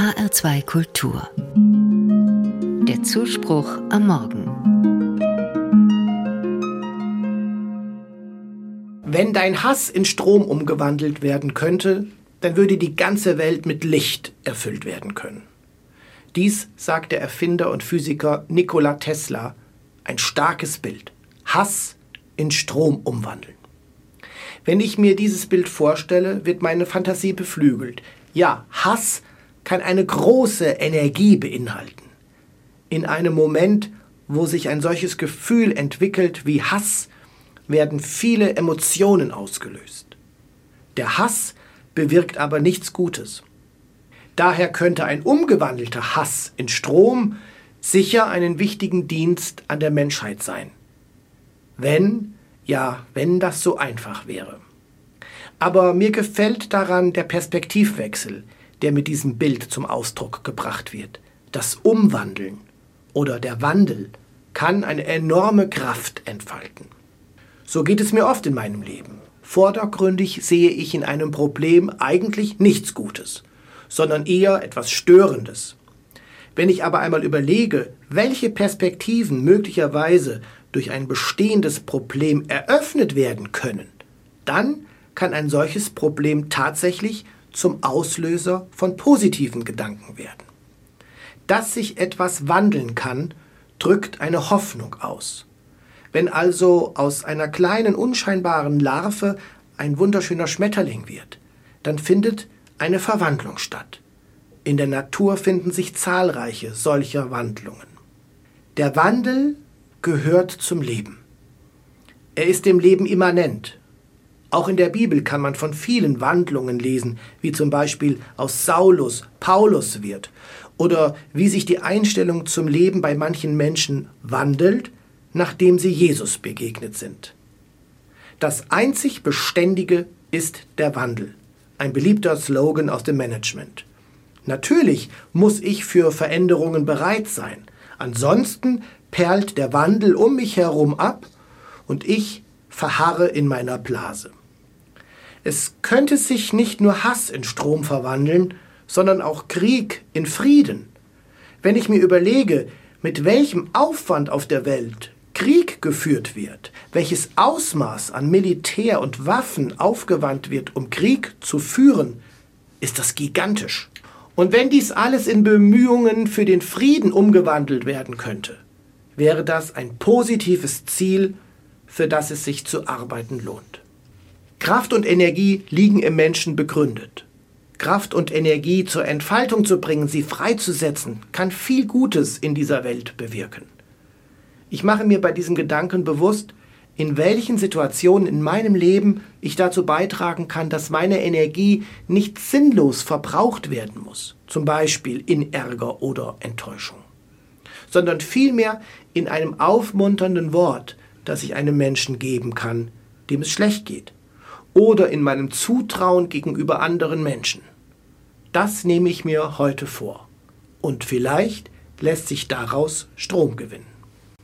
HR2 Kultur. Der Zuspruch am Morgen. Wenn dein Hass in Strom umgewandelt werden könnte, dann würde die ganze Welt mit Licht erfüllt werden können. Dies sagt der Erfinder und Physiker Nikola Tesla. Ein starkes Bild. Hass in Strom umwandeln. Wenn ich mir dieses Bild vorstelle, wird meine Fantasie beflügelt. Ja, Hass kann eine große Energie beinhalten. In einem Moment, wo sich ein solches Gefühl entwickelt wie Hass, werden viele Emotionen ausgelöst. Der Hass bewirkt aber nichts Gutes. Daher könnte ein umgewandelter Hass in Strom sicher einen wichtigen Dienst an der Menschheit sein. Wenn, ja, wenn das so einfach wäre. Aber mir gefällt daran der Perspektivwechsel, der mit diesem Bild zum Ausdruck gebracht wird. Das Umwandeln oder der Wandel kann eine enorme Kraft entfalten. So geht es mir oft in meinem Leben. Vordergründig sehe ich in einem Problem eigentlich nichts Gutes, sondern eher etwas Störendes. Wenn ich aber einmal überlege, welche Perspektiven möglicherweise durch ein bestehendes Problem eröffnet werden können, dann kann ein solches Problem tatsächlich zum Auslöser von positiven Gedanken werden. Dass sich etwas wandeln kann, drückt eine Hoffnung aus. Wenn also aus einer kleinen unscheinbaren Larve ein wunderschöner Schmetterling wird, dann findet eine Verwandlung statt. In der Natur finden sich zahlreiche solcher Wandlungen. Der Wandel gehört zum Leben. Er ist dem Leben immanent auch in der Bibel kann man von vielen Wandlungen lesen, wie zum Beispiel aus Saulus Paulus wird, oder wie sich die Einstellung zum Leben bei manchen Menschen wandelt, nachdem sie Jesus begegnet sind. Das einzig Beständige ist der Wandel, ein beliebter Slogan aus dem Management. Natürlich muss ich für Veränderungen bereit sein, ansonsten perlt der Wandel um mich herum ab und ich verharre in meiner Blase. Es könnte sich nicht nur Hass in Strom verwandeln, sondern auch Krieg in Frieden. Wenn ich mir überlege, mit welchem Aufwand auf der Welt Krieg geführt wird, welches Ausmaß an Militär und Waffen aufgewandt wird, um Krieg zu führen, ist das gigantisch. Und wenn dies alles in Bemühungen für den Frieden umgewandelt werden könnte, wäre das ein positives Ziel, für das es sich zu arbeiten lohnt. Kraft und Energie liegen im Menschen begründet. Kraft und Energie zur Entfaltung zu bringen, sie freizusetzen, kann viel Gutes in dieser Welt bewirken. Ich mache mir bei diesem Gedanken bewusst, in welchen Situationen in meinem Leben ich dazu beitragen kann, dass meine Energie nicht sinnlos verbraucht werden muss, zum Beispiel in Ärger oder Enttäuschung, sondern vielmehr in einem aufmunternden Wort, das ich einem Menschen geben kann, dem es schlecht geht oder in meinem Zutrauen gegenüber anderen Menschen. Das nehme ich mir heute vor. Und vielleicht lässt sich daraus Strom gewinnen.